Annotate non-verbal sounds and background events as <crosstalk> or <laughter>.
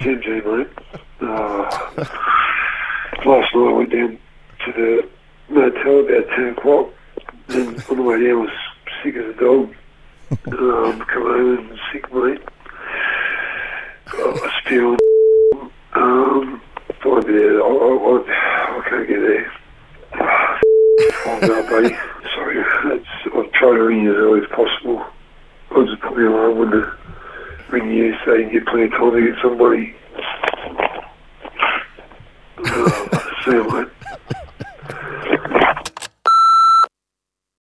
it's MG, mate. Uh, last night I went down to the motel about 10 o'clock, and on the way down I was sick as a dog. Um, come home and sick, mate. I spewing. Um, find me there. I, I, I, I can't get there. Find out, buddy. Sorry, I've tried to ring you as early as possible. I was just put me alarm when you say you play Tony with somebody. <laughs> Say what?